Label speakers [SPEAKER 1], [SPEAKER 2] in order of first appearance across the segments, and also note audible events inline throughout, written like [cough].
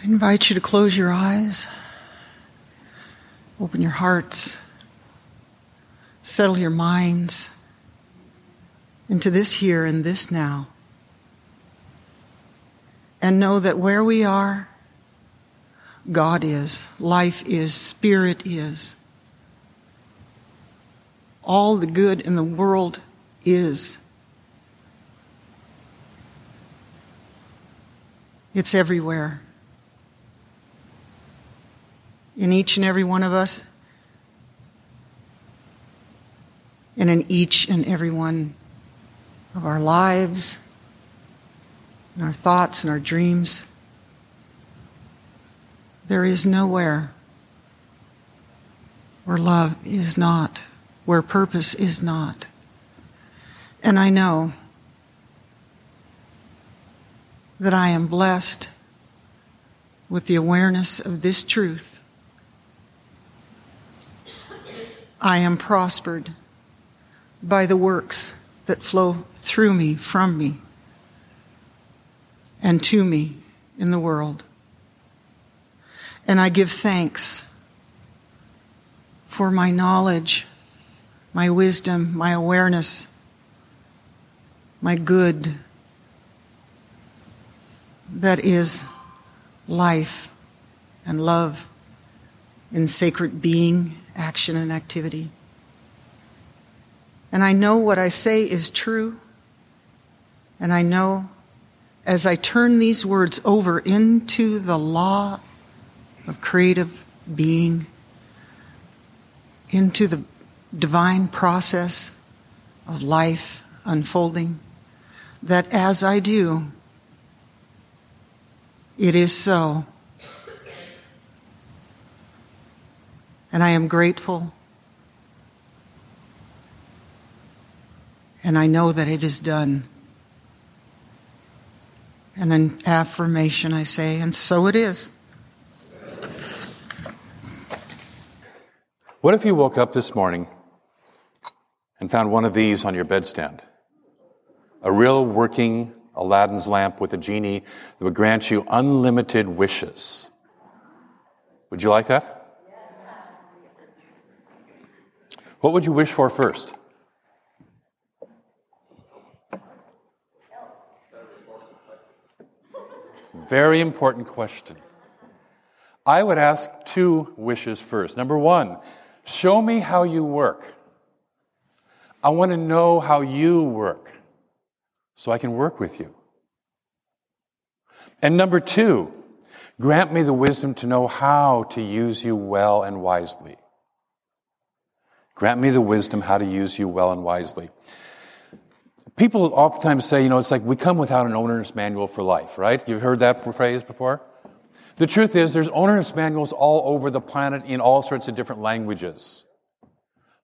[SPEAKER 1] I invite you to close your eyes, open your hearts, settle your minds into this here and this now. And know that where we are, God is, life is, spirit is. All the good in the world is. It's everywhere. In each and every one of us, and in each and every one of our lives, and our thoughts and our dreams. There is nowhere where love is not, where purpose is not. And I know that I am blessed with the awareness of this truth. I am prospered by the works that flow through me, from me, and to me in the world. And I give thanks for my knowledge, my wisdom, my awareness, my good that is life and love in sacred being, action, and activity. And I know what I say is true, and I know as I turn these words over into the law of creative being, into the divine process of life unfolding, that as I do, it is so. And I am grateful. And I know that it is done. And an affirmation I say, and so it is.
[SPEAKER 2] What if you woke up this morning and found one of these on your bedstand? A real working Aladdin's lamp with a genie that would grant you unlimited wishes. Would you like that? What would you wish for first? Very important question. I would ask two wishes first. Number one, show me how you work. I want to know how you work so I can work with you. And number two, grant me the wisdom to know how to use you well and wisely. Grant me the wisdom how to use you well and wisely. People oftentimes say, you know, it's like we come without an owner's manual for life, right? You've heard that phrase before? The truth is, there's owner's manuals all over the planet in all sorts of different languages.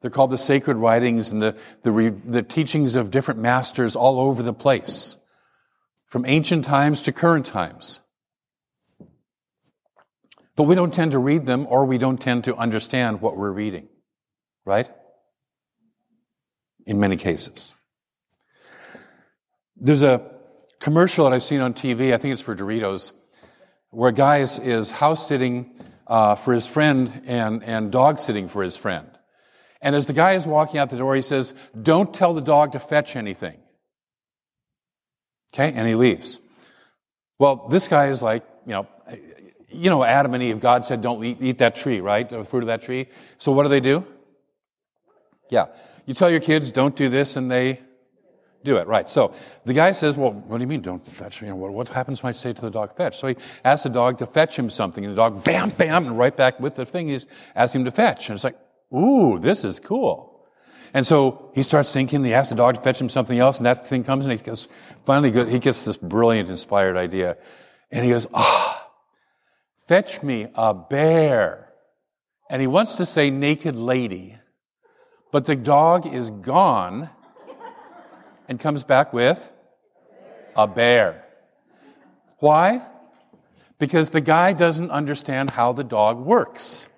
[SPEAKER 2] They're called the sacred writings and the, the, the teachings of different masters all over the place, from ancient times to current times. But we don't tend to read them or we don't tend to understand what we're reading, right? In many cases. There's a commercial that I've seen on TV, I think it's for Doritos, where a guy is, is house sitting uh, for his friend and, and dog sitting for his friend. And as the guy is walking out the door, he says, Don't tell the dog to fetch anything. Okay? And he leaves. Well, this guy is like, you know, you know, Adam and Eve, God said, don't eat, eat that tree, right? The fruit of that tree. So what do they do? Yeah. You tell your kids, don't do this, and they do it, right? So the guy says, well, what do you mean, don't fetch? You know, what, what happens when I say to the dog, fetch? So he asks the dog to fetch him something, and the dog, bam, bam, and right back with the thing he's asking him to fetch. And it's like, Ooh, this is cool. And so he starts thinking, he asks the dog to fetch him something else, and that thing comes, and he goes, finally he gets this brilliant, inspired idea. And he goes, ah, fetch me a bear. And he wants to say naked lady, but the dog is gone and comes back with a bear. Why? Because the guy doesn't understand how the dog works.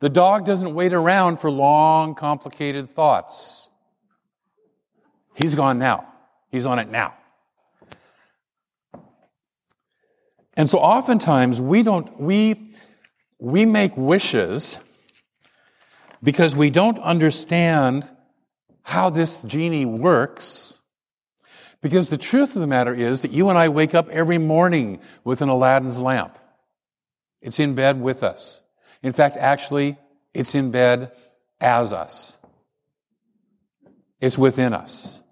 [SPEAKER 2] The dog doesn't wait around for long, complicated thoughts. He's gone now. He's on it now. And so oftentimes we don't, we, we make wishes because we don't understand how this genie works. Because the truth of the matter is that you and I wake up every morning with an Aladdin's lamp. It's in bed with us. In fact, actually, it's in bed as us. It's within us.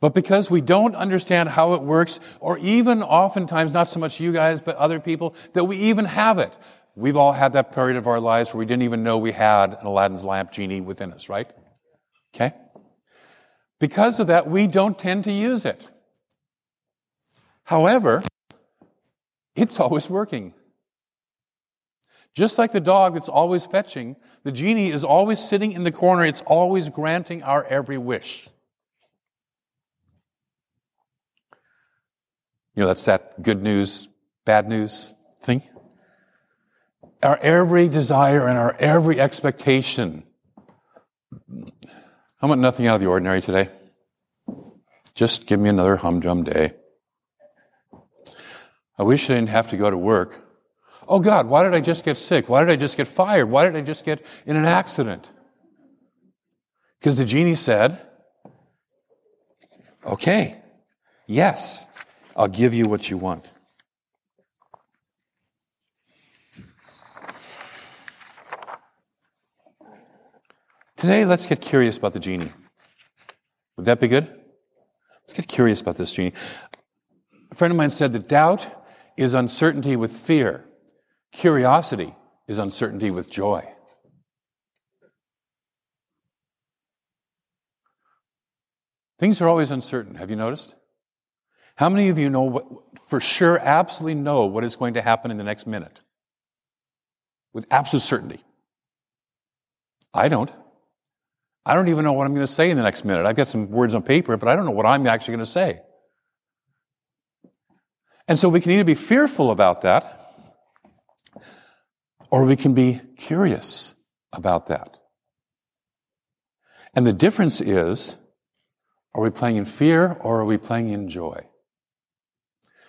[SPEAKER 2] But because we don't understand how it works, or even oftentimes, not so much you guys, but other people, that we even have it. We've all had that period of our lives where we didn't even know we had an Aladdin's lamp genie within us, right? Okay? Because of that, we don't tend to use it. However, it's always working. Just like the dog that's always fetching, the genie is always sitting in the corner. It's always granting our every wish. You know, that's that good news, bad news thing. Our every desire and our every expectation. I want nothing out of the ordinary today. Just give me another humdrum day. I wish I didn't have to go to work. Oh God, why did I just get sick? Why did I just get fired? Why did I just get in an accident? Because the genie said, okay, yes, I'll give you what you want. Today, let's get curious about the genie. Would that be good? Let's get curious about this genie. A friend of mine said that doubt is uncertainty with fear. Curiosity is uncertainty with joy. Things are always uncertain. Have you noticed? How many of you know what, for sure, absolutely know what is going to happen in the next minute? With absolute certainty. I don't. I don't even know what I'm going to say in the next minute. I've got some words on paper, but I don't know what I'm actually going to say. And so we can either be fearful about that, or we can be curious about that. And the difference is, are we playing in fear or are we playing in joy?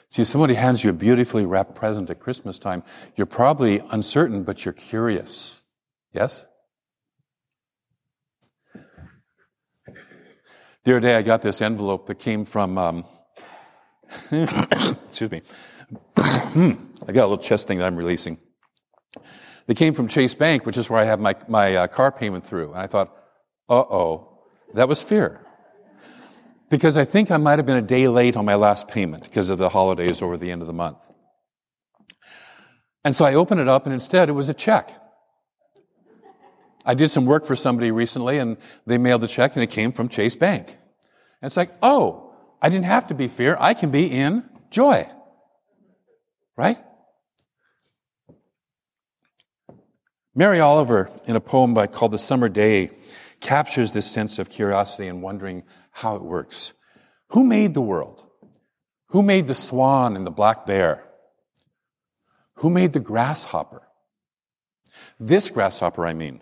[SPEAKER 2] See, if somebody hands you a beautifully wrapped present at Christmas time, you're probably uncertain, but you're curious. Yes? The other day I got this envelope that came from, um, [coughs] excuse me. [coughs] I got a little chest thing that I'm releasing. They came from Chase Bank, which is where I have my, my uh, car payment through. And I thought, uh oh, that was fear. Because I think I might have been a day late on my last payment because of the holidays over the end of the month. And so I opened it up and instead it was a check. I did some work for somebody recently and they mailed the check and it came from Chase Bank. And it's like, oh, I didn't have to be fear. I can be in joy. Right? Mary Oliver, in a poem by, called The Summer Day, captures this sense of curiosity and wondering how it works. Who made the world? Who made the swan and the black bear? Who made the grasshopper? This grasshopper, I mean.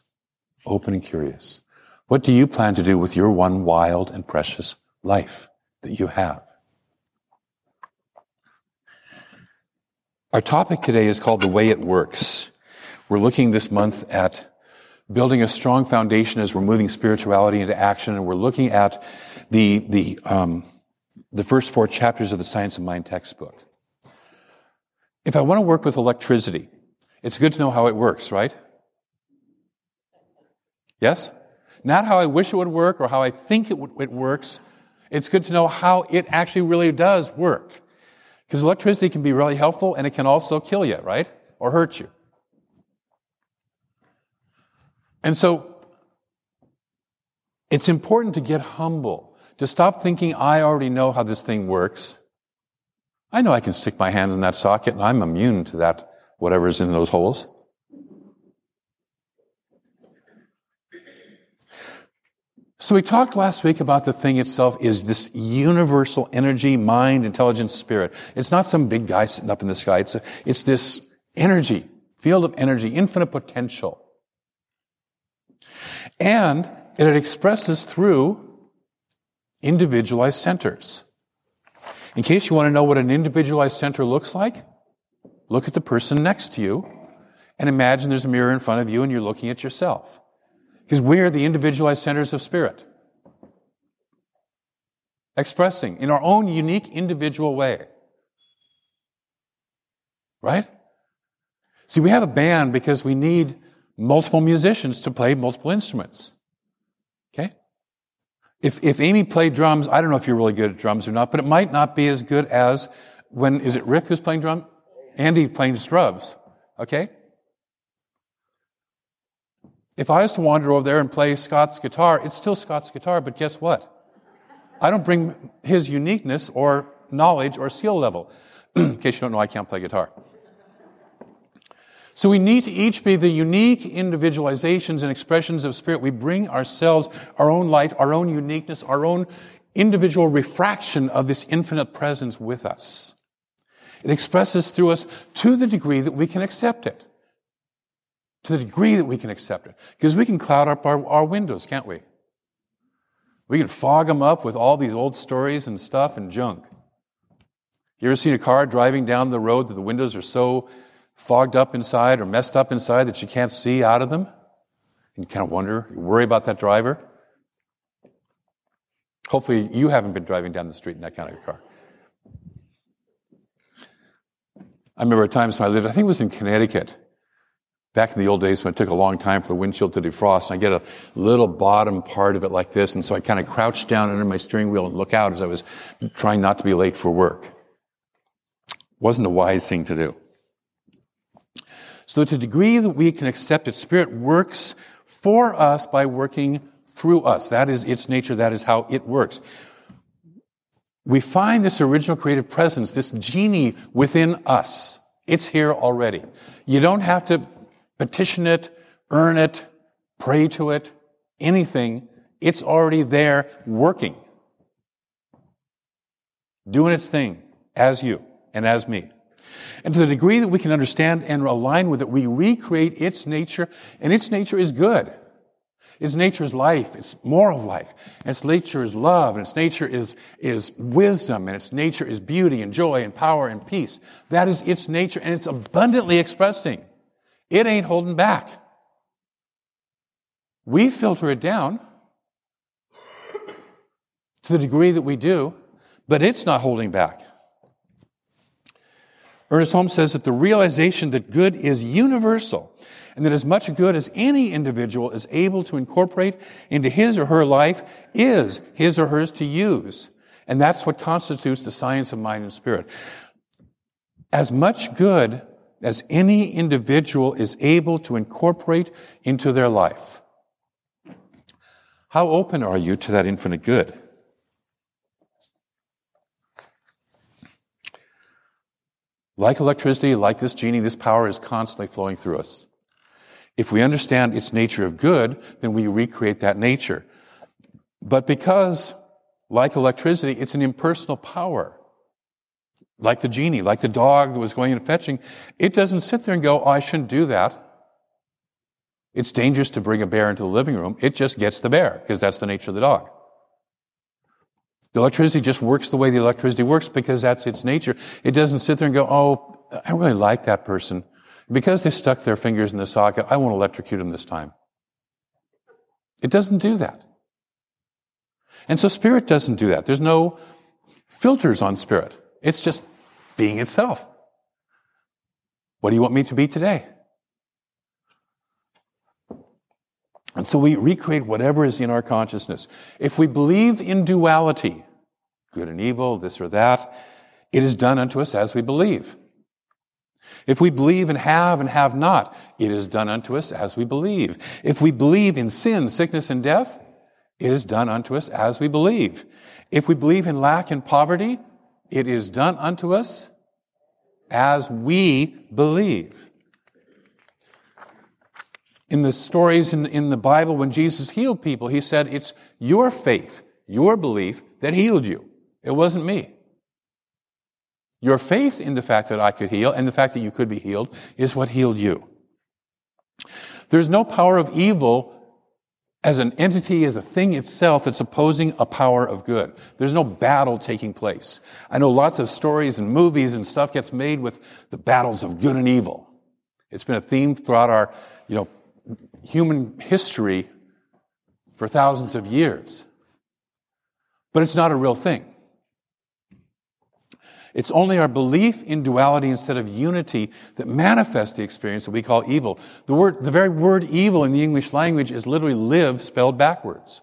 [SPEAKER 2] open and curious. What do you plan to do with your one wild and precious life that you have? Our topic today is called The Way It Works. We're looking this month at building a strong foundation as we're moving spirituality into action, and we're looking at the, the, um, the first four chapters of the Science of Mind textbook. If I want to work with electricity, it's good to know how it works, right? Yes? Not how I wish it would work or how I think it, w- it works. It's good to know how it actually really does work. Because electricity can be really helpful and it can also kill you, right? Or hurt you. And so, it's important to get humble, to stop thinking, I already know how this thing works. I know I can stick my hands in that socket and I'm immune to that, whatever's in those holes. So we talked last week about the thing itself is this universal energy, mind, intelligence, spirit. It's not some big guy sitting up in the sky. It's, a, it's this energy, field of energy, infinite potential. And it expresses through individualized centers. In case you want to know what an individualized center looks like, look at the person next to you and imagine there's a mirror in front of you and you're looking at yourself. Because we are the individualized centers of spirit. Expressing in our own unique individual way. Right? See, we have a band because we need multiple musicians to play multiple instruments. Okay? If, if Amy played drums, I don't know if you're really good at drums or not, but it might not be as good as when, is it Rick who's playing drum? Andy playing drums. Okay? If I was to wander over there and play Scott's guitar, it's still Scott's guitar, but guess what? I don't bring his uniqueness or knowledge or skill level. [clears throat] in case you don't know, I can't play guitar. So we need to each be the unique individualizations and expressions of spirit. We bring ourselves, our own light, our own uniqueness, our own individual refraction of this infinite presence with us. It expresses through us to the degree that we can accept it. To the degree that we can accept it. Because we can cloud up our, our windows, can't we? We can fog them up with all these old stories and stuff and junk. You ever seen a car driving down the road that the windows are so fogged up inside or messed up inside that you can't see out of them? And you kind of wonder, you worry about that driver. Hopefully you haven't been driving down the street in that kind of a car. I remember times when I lived, I think it was in Connecticut, back in the old days when it took a long time for the windshield to defrost, and I get a little bottom part of it like this, and so I kind of crouched down under my steering wheel and look out as I was trying not to be late for work. Wasn't a wise thing to do. So to the degree that we can accept it, Spirit works for us by working through us. That is its nature. That is how it works. We find this original creative presence, this genie within us. It's here already. You don't have to petition it, earn it, pray to it, anything. It's already there working. Doing its thing as you and as me. And to the degree that we can understand and align with it, we recreate its nature, and its nature is good. Its nature is life, it's moral life. Its nature is love, and its nature is, is wisdom, and its nature is beauty and joy and power and peace. That is its nature, and it's abundantly expressing. It ain't holding back. We filter it down to the degree that we do, but it's not holding back. Ernest Holmes says that the realization that good is universal and that as much good as any individual is able to incorporate into his or her life is his or hers to use. And that's what constitutes the science of mind and spirit. As much good as any individual is able to incorporate into their life. How open are you to that infinite good? Like electricity, like this genie, this power is constantly flowing through us. If we understand its nature of good, then we recreate that nature. But because, like electricity, it's an impersonal power, like the genie, like the dog that was going and fetching, it doesn't sit there and go, oh, I shouldn't do that. It's dangerous to bring a bear into the living room. It just gets the bear, because that's the nature of the dog. The electricity just works the way the electricity works because that's its nature. It doesn't sit there and go, oh, I really like that person. Because they stuck their fingers in the socket, I won't electrocute them this time. It doesn't do that. And so spirit doesn't do that. There's no filters on spirit. It's just being itself. What do you want me to be today? And so we recreate whatever is in our consciousness. If we believe in duality, good and evil, this or that, it is done unto us as we believe. If we believe in have and have not, it is done unto us as we believe. If we believe in sin, sickness, and death, it is done unto us as we believe. If we believe in lack and poverty, it is done unto us as we believe. In the stories in, in the Bible, when Jesus healed people, he said, It's your faith, your belief that healed you. It wasn't me. Your faith in the fact that I could heal and the fact that you could be healed is what healed you. There's no power of evil as an entity, as a thing itself that's opposing a power of good. There's no battle taking place. I know lots of stories and movies and stuff gets made with the battles of good and evil. It's been a theme throughout our, you know, human history for thousands of years. But it's not a real thing. It's only our belief in duality instead of unity that manifests the experience that we call evil. The word, the very word evil in the English language is literally live spelled backwards.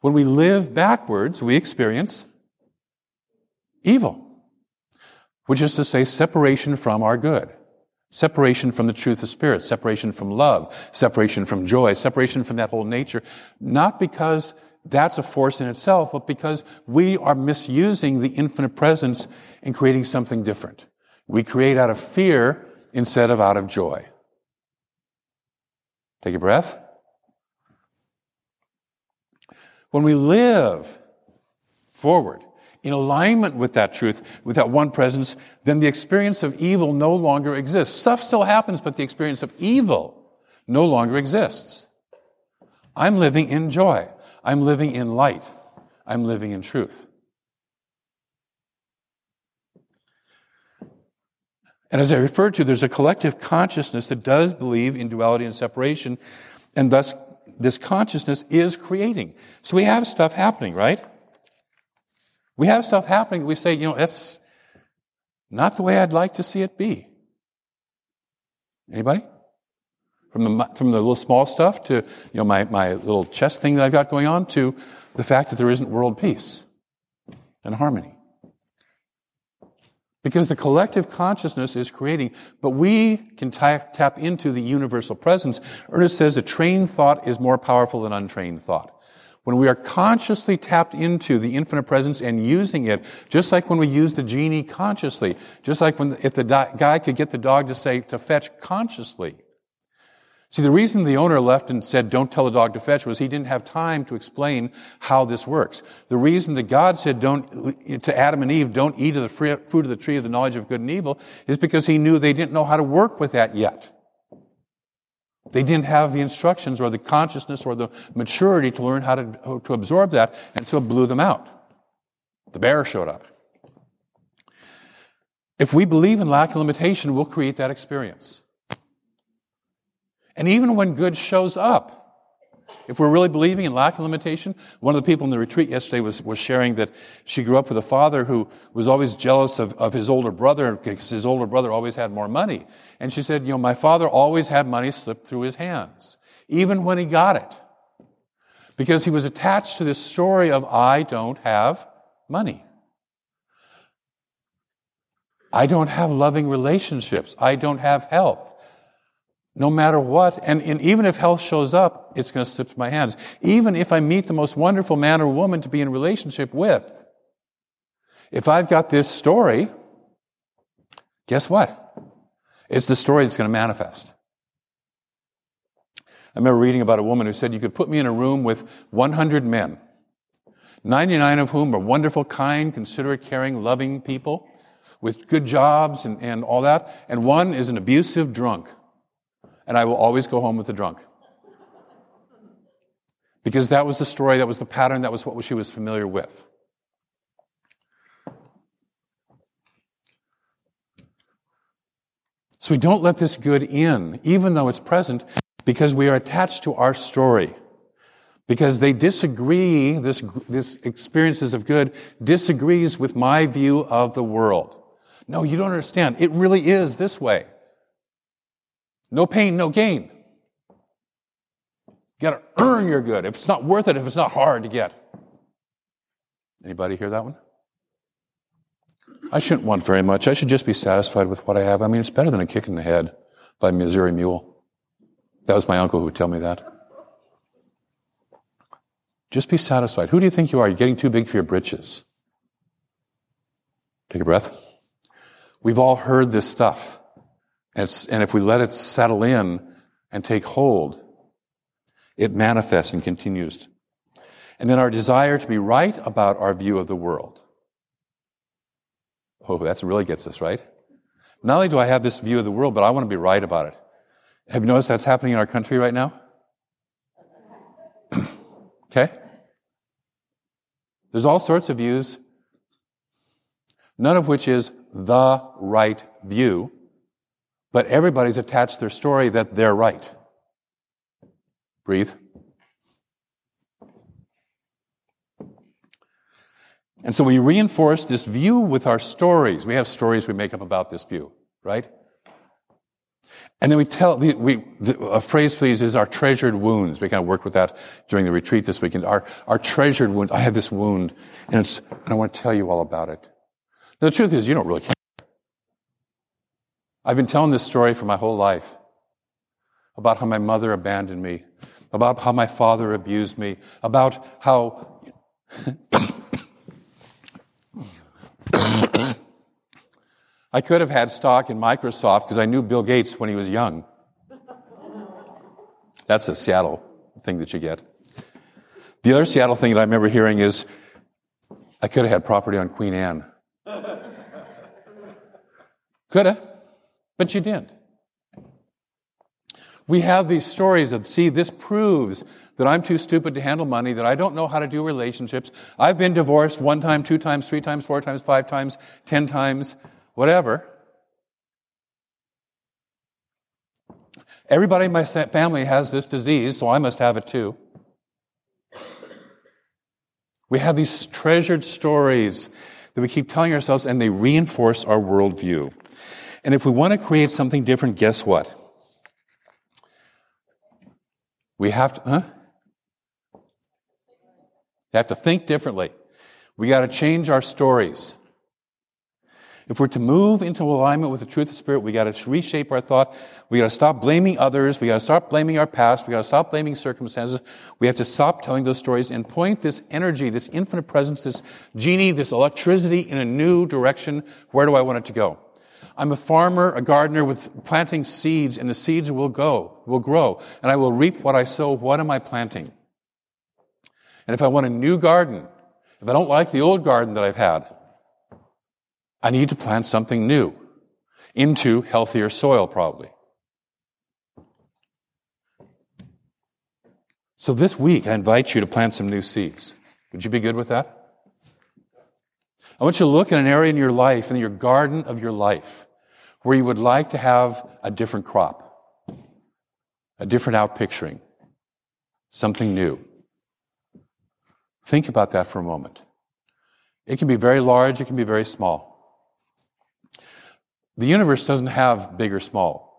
[SPEAKER 2] When we live backwards, we experience evil, which is to say separation from our good. Separation from the truth of spirit, separation from love, separation from joy, separation from that whole nature, not because that's a force in itself, but because we are misusing the infinite presence and creating something different. We create out of fear instead of out of joy. Take a breath. When we live forward in alignment with that truth, with that one presence, then the experience of evil no longer exists. Stuff still happens, but the experience of evil no longer exists. I'm living in joy. I'm living in light. I'm living in truth. And as I referred to, there's a collective consciousness that does believe in duality and separation, and thus this consciousness is creating. So we have stuff happening, right? We have stuff happening. We say, you know, that's not the way I'd like to see it be. Anybody? From the, from the little small stuff to, you know, my, my little chest thing that I've got going on to the fact that there isn't world peace and harmony. Because the collective consciousness is creating, but we can tap, tap into the universal presence. Ernest says a trained thought is more powerful than untrained thought. When we are consciously tapped into the infinite presence and using it, just like when we use the genie consciously, just like when, if the guy could get the dog to say, to fetch consciously, See, the reason the owner left and said, don't tell the dog to fetch was he didn't have time to explain how this works. The reason that God said, don't, to Adam and Eve, don't eat of the fruit of the tree of the knowledge of good and evil is because he knew they didn't know how to work with that yet. They didn't have the instructions or the consciousness or the maturity to learn how to, to absorb that, and so it blew them out. The bear showed up. If we believe in lack and limitation, we'll create that experience. And even when good shows up, if we're really believing in lack of limitation, one of the people in the retreat yesterday was, was sharing that she grew up with a father who was always jealous of, of his older brother because his older brother always had more money. And she said, you know, my father always had money slip through his hands, even when he got it. Because he was attached to this story of, I don't have money. I don't have loving relationships. I don't have health. No matter what, and, and even if health shows up, it's going to slip to my hands. Even if I meet the most wonderful man or woman to be in relationship with, if I've got this story, guess what? It's the story that's going to manifest. I remember reading about a woman who said, You could put me in a room with 100 men, 99 of whom are wonderful, kind, considerate, caring, loving people with good jobs and, and all that, and one is an abusive drunk and I will always go home with the drunk. Because that was the story, that was the pattern, that was what she was familiar with. So we don't let this good in, even though it's present, because we are attached to our story. Because they disagree, this, this experiences of good disagrees with my view of the world. No, you don't understand. It really is this way. No pain, no gain. You gotta earn your good. If it's not worth it, if it's not hard to get. Anybody hear that one? I shouldn't want very much. I should just be satisfied with what I have. I mean, it's better than a kick in the head by Missouri mule. That was my uncle who would tell me that. Just be satisfied. Who do you think you are? You're getting too big for your britches. Take a breath. We've all heard this stuff. And, and if we let it settle in and take hold, it manifests and continues. And then our desire to be right about our view of the world. Oh, that really gets us, right? Not only do I have this view of the world, but I want to be right about it. Have you noticed that's happening in our country right now? [clears throat] okay? There's all sorts of views, none of which is the right view, but everybody's attached their story that they're right. Breathe. And so we reinforce this view with our stories. We have stories we make up about this view, right? And then we tell, we, a phrase for these is our treasured wounds. We kind of worked with that during the retreat this weekend. Our, our treasured wound. I have this wound, and, it's, and I want to tell you all about it. Now, the truth is, you don't really care. I've been telling this story for my whole life about how my mother abandoned me, about how my father abused me, about how [coughs] I could have had stock in Microsoft because I knew Bill Gates when he was young. That's a Seattle thing that you get. The other Seattle thing that I remember hearing is I could have had property on Queen Anne. [laughs] Could have, but you didn't. We have these stories of, see, this proves that I'm too stupid to handle money, that I don't know how to do relationships. I've been divorced one time, two times, three times, four times, five times, ten times, whatever. Everybody in my family has this disease, so I must have it too. We have these treasured stories that we keep telling ourselves, and they reinforce our worldview. And if we want to create something different, guess what? We have to, huh? We have to think differently. We got to change our stories. If we're to move into alignment with the truth of Spirit, we got to reshape our thought. We got to stop blaming others. We got to stop blaming our past. We got to stop blaming circumstances. We have to stop telling those stories and point this energy, this infinite presence, this genie, this electricity in a new direction. Where do I want it to go? I'm a farmer, a gardener with planting seeds, and the seeds will go, will grow, and I will reap what I sow. What am I planting? And if I want a new garden, if I don't like the old garden that I've had, I need to plant something new into healthier soil, probably. So this week, I invite you to plant some new seeds. Would you be good with that? I want you to look at an area in your life, in your garden of your life, where you would like to have a different crop, a different outpicturing, something new. Think about that for a moment. It can be very large, it can be very small. The universe doesn't have big or small.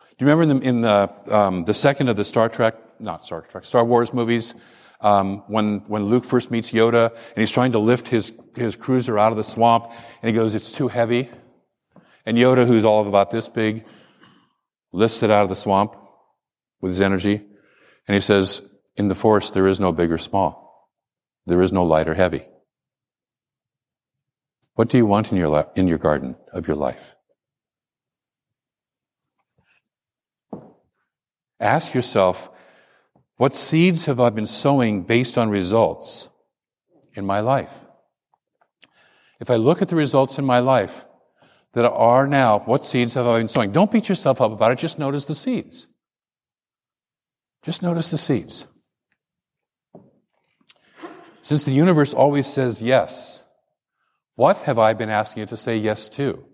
[SPEAKER 2] Do you remember in the, in the, um, the second of the Star Trek, not Star Trek, Star Wars movies, um, when, when Luke first meets Yoda and he's trying to lift his, his cruiser out of the swamp and he goes, it's too heavy. And Yoda, who's all of about this big, lifts it out of the swamp with his energy. And he says, in the force, there is no big or small. There is no light or heavy. What do you want in your, in your garden of your life? Ask yourself, what seeds have I been sowing based on results in my life? If I look at the results in my life that are now, what seeds have I been sowing? Don't beat yourself up about it, just notice the seeds. Just notice the seeds. Since the universe always says yes, what have I been asking it to say yes to?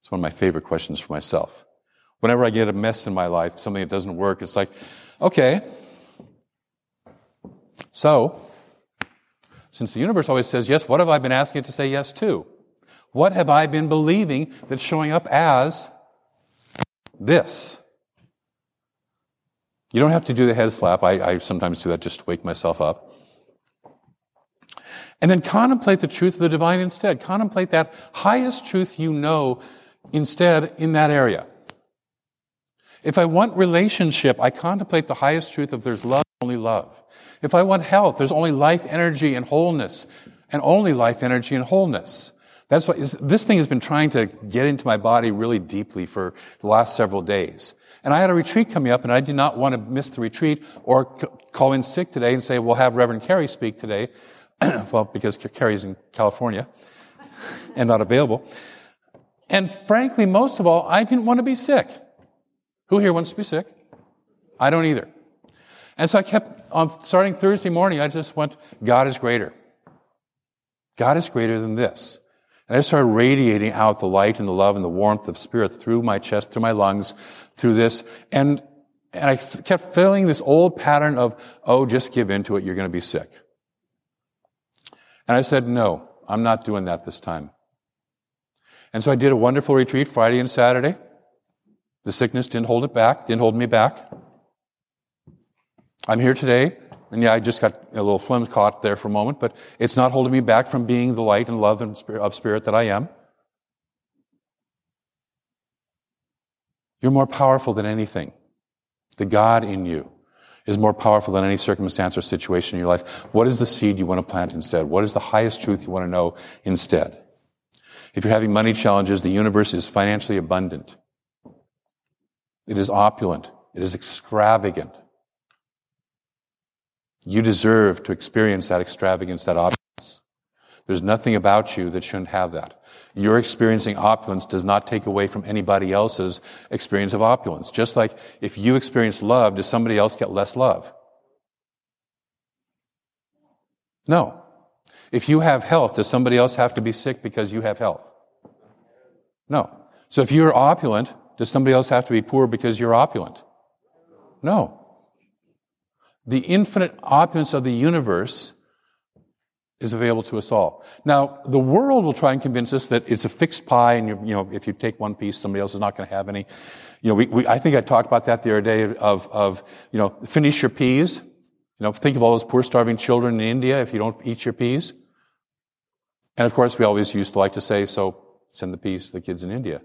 [SPEAKER 2] It's one of my favorite questions for myself. Whenever I get a mess in my life, something that doesn't work, it's like, okay, so, since the universe always says yes, what have I been asking it to say yes to? What have I been believing that's showing up as this? You don't have to do the head slap. I, I sometimes do that just to wake myself up. And then contemplate the truth of the divine instead. Contemplate that highest truth you know instead in that area. If I want relationship, I contemplate the highest truth of there's love, only love. If I want health, there's only life, energy, and wholeness, and only life, energy, and wholeness. That's this thing has been trying to get into my body really deeply for the last several days. And I had a retreat coming up, and I did not want to miss the retreat or call in sick today and say, "We'll have Reverend Carey speak today." [clears throat] well, because Carey's in California [laughs] and not available. And frankly, most of all, I didn't want to be sick. Who here wants to be sick? I don't either. And so I kept on starting Thursday morning, I just went, God is greater. God is greater than this. And I started radiating out the light and the love and the warmth of spirit through my chest, through my lungs, through this. And, and I kept feeling this old pattern of, oh, just give into it, you're going to be sick. And I said, no, I'm not doing that this time. And so I did a wonderful retreat Friday and Saturday. The sickness didn't hold it back, didn't hold me back. I'm here today, and yeah, I just got a little phlegm caught there for a moment, but it's not holding me back from being the light and love and spirit, of spirit that I am. You're more powerful than anything. The God in you is more powerful than any circumstance or situation in your life. What is the seed you want to plant instead? What is the highest truth you want to know instead? If you're having money challenges, the universe is financially abundant. It is opulent. It is extravagant. You deserve to experience that extravagance, that opulence. There's nothing about you that shouldn't have that. Your experiencing opulence does not take away from anybody else's experience of opulence. Just like if you experience love, does somebody else get less love? No. If you have health, does somebody else have to be sick because you have health? No. So if you're opulent, does somebody else have to be poor because you're opulent? No. The infinite opulence of the universe is available to us all. Now, the world will try and convince us that it's a fixed pie, and you know, if you take one piece, somebody else is not going to have any. You know, we, we, I think I talked about that the other day of, of, you know, finish your peas. You know, think of all those poor starving children in India if you don't eat your peas. And of course, we always used to like to say, so send the peas to the kids in India.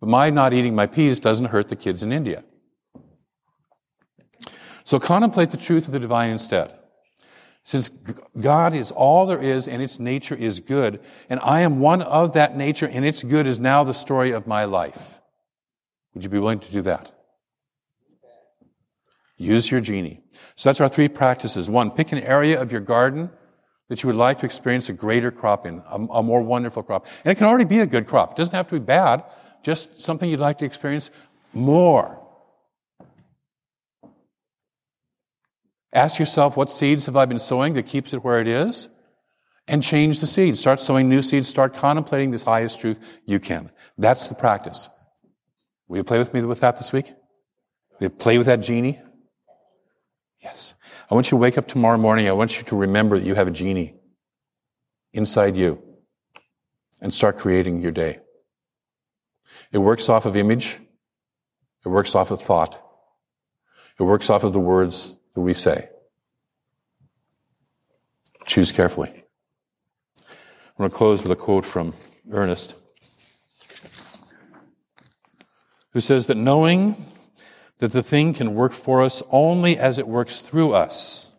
[SPEAKER 2] But my not eating my peas doesn't hurt the kids in India. So contemplate the truth of the divine instead. Since God is all there is and its nature is good, and I am one of that nature and its good is now the story of my life. Would you be willing to do that? Use your genie. So that's our three practices. One, pick an area of your garden that you would like to experience a greater crop in, a, a more wonderful crop. And it can already be a good crop. It doesn't have to be bad, just something you'd like to experience more. Ask yourself, what seeds have I been sowing that keeps it where it is? And change the seeds. Start sowing new seeds. Start contemplating this highest truth you can. That's the practice. Will you play with me with that this week? Will you play with that genie? Yes. I want you to wake up tomorrow morning. I want you to remember that you have a genie inside you and start creating your day. It works off of image. It works off of thought. It works off of the words that we say. Choose carefully. I'm going to close with a quote from Ernest, who says that knowing that the thing can work for us only as it works through us,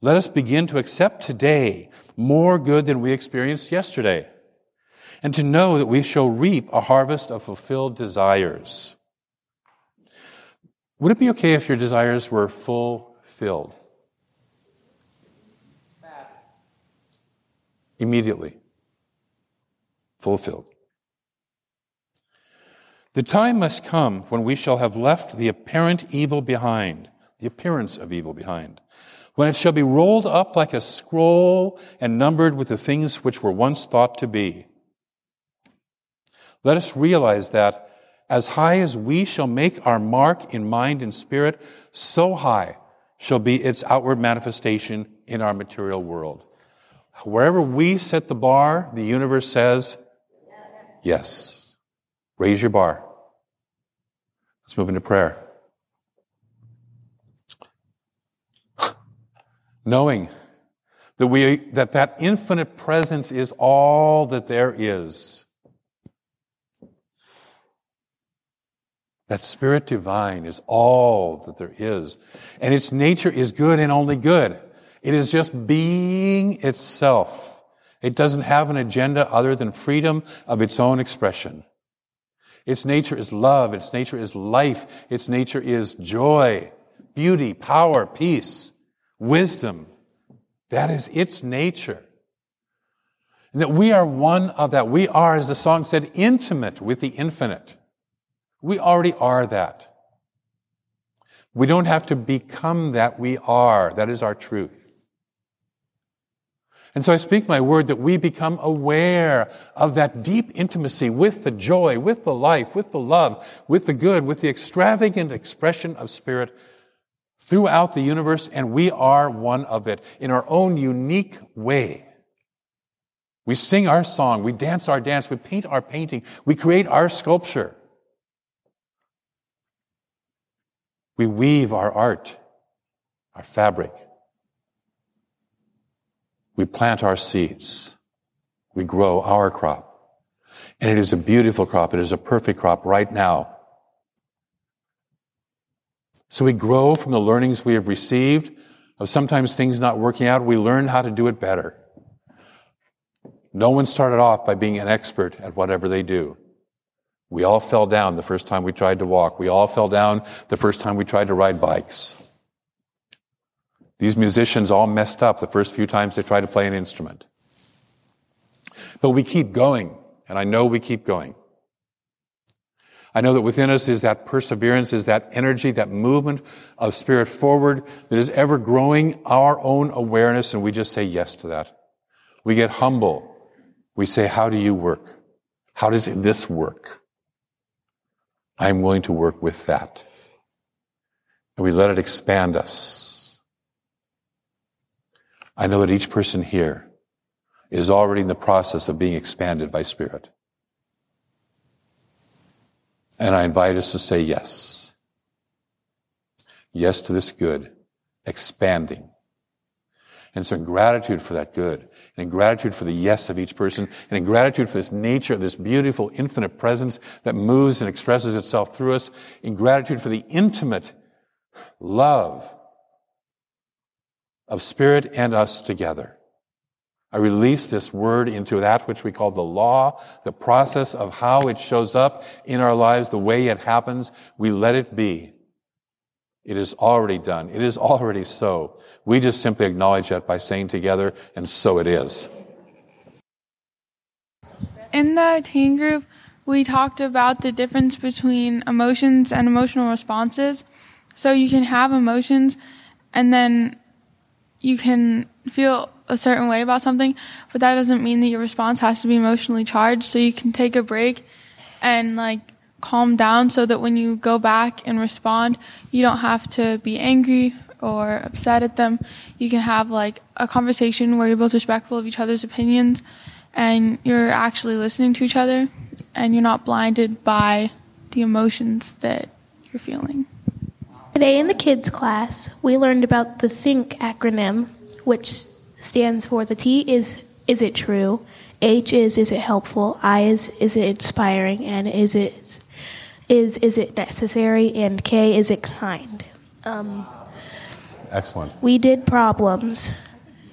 [SPEAKER 2] let us begin to accept today more good than we experienced yesterday, and to know that we shall reap a harvest of fulfilled desires. Would it be okay if your desires were fulfilled? Immediately. Fulfilled. The time must come when we shall have left the apparent evil behind, the appearance of evil behind, when it shall be rolled up like a scroll and numbered with the things which were once thought to be. Let us realize that as high as we shall make our mark in mind and spirit, so high shall be its outward manifestation in our material world. Wherever we set the bar, the universe says, yes. Raise your bar. Let's move into prayer. [sighs] Knowing that we, that that infinite presence is all that there is. That spirit divine is all that there is. And its nature is good and only good. It is just being itself. It doesn't have an agenda other than freedom of its own expression. Its nature is love. Its nature is life. Its nature is joy, beauty, power, peace, wisdom. That is its nature. And that we are one of that. We are, as the song said, intimate with the infinite. We already are that. We don't have to become that. We are. That is our truth. And so I speak my word that we become aware of that deep intimacy with the joy, with the life, with the love, with the good, with the extravagant expression of spirit throughout the universe, and we are one of it in our own unique way. We sing our song, we dance our dance, we paint our painting, we create our sculpture. We weave our art, our fabric. We plant our seeds. We grow our crop. And it is a beautiful crop. It is a perfect crop right now. So we grow from the learnings we have received of sometimes things not working out. We learn how to do it better. No one started off by being an expert at whatever they do. We all fell down the first time we tried to walk. We all fell down the first time we tried to ride bikes. These musicians all messed up the first few times they tried to play an instrument. But we keep going, and I know we keep going. I know that within us is that perseverance, is that energy, that movement of spirit forward that is ever growing our own awareness, and we just say yes to that. We get humble. We say, how do you work? How does this work? I'm willing to work with that. And we let it expand us. I know that each person here is already in the process of being expanded by Spirit. And I invite us to say yes. Yes to this good, expanding. And so in gratitude for that good, and in gratitude for the yes of each person, and in gratitude for this nature, this beautiful infinite presence that moves and expresses itself through us, in gratitude for the intimate love of spirit and us together. I release this word into that which we call the law, the process of how it shows up in our lives, the way it happens. We let it be. It is already done. It is already so. We just simply acknowledge that by saying together, and so it is.
[SPEAKER 3] In the teen group, we talked about the difference between emotions and emotional responses. So you can have emotions and then you can feel a certain way about something, but that doesn't mean that your response has to be emotionally charged. So you can take a break and like calm down so that when you go back and respond, you don't have to be angry or upset at them. You can have like a conversation where you're both respectful of each other's opinions and you're actually listening to each other and you're not blinded by the emotions that you're feeling.
[SPEAKER 4] Today in the kids class, we learned about the THINK acronym, which stands for the T is is it true? H is is it helpful? I is is it inspiring? And is it is is it necessary? And K is it kind? Um,
[SPEAKER 2] Excellent.
[SPEAKER 4] we did problems,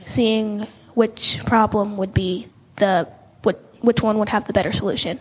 [SPEAKER 4] seeing which problem would be the which, which one would have the better solution.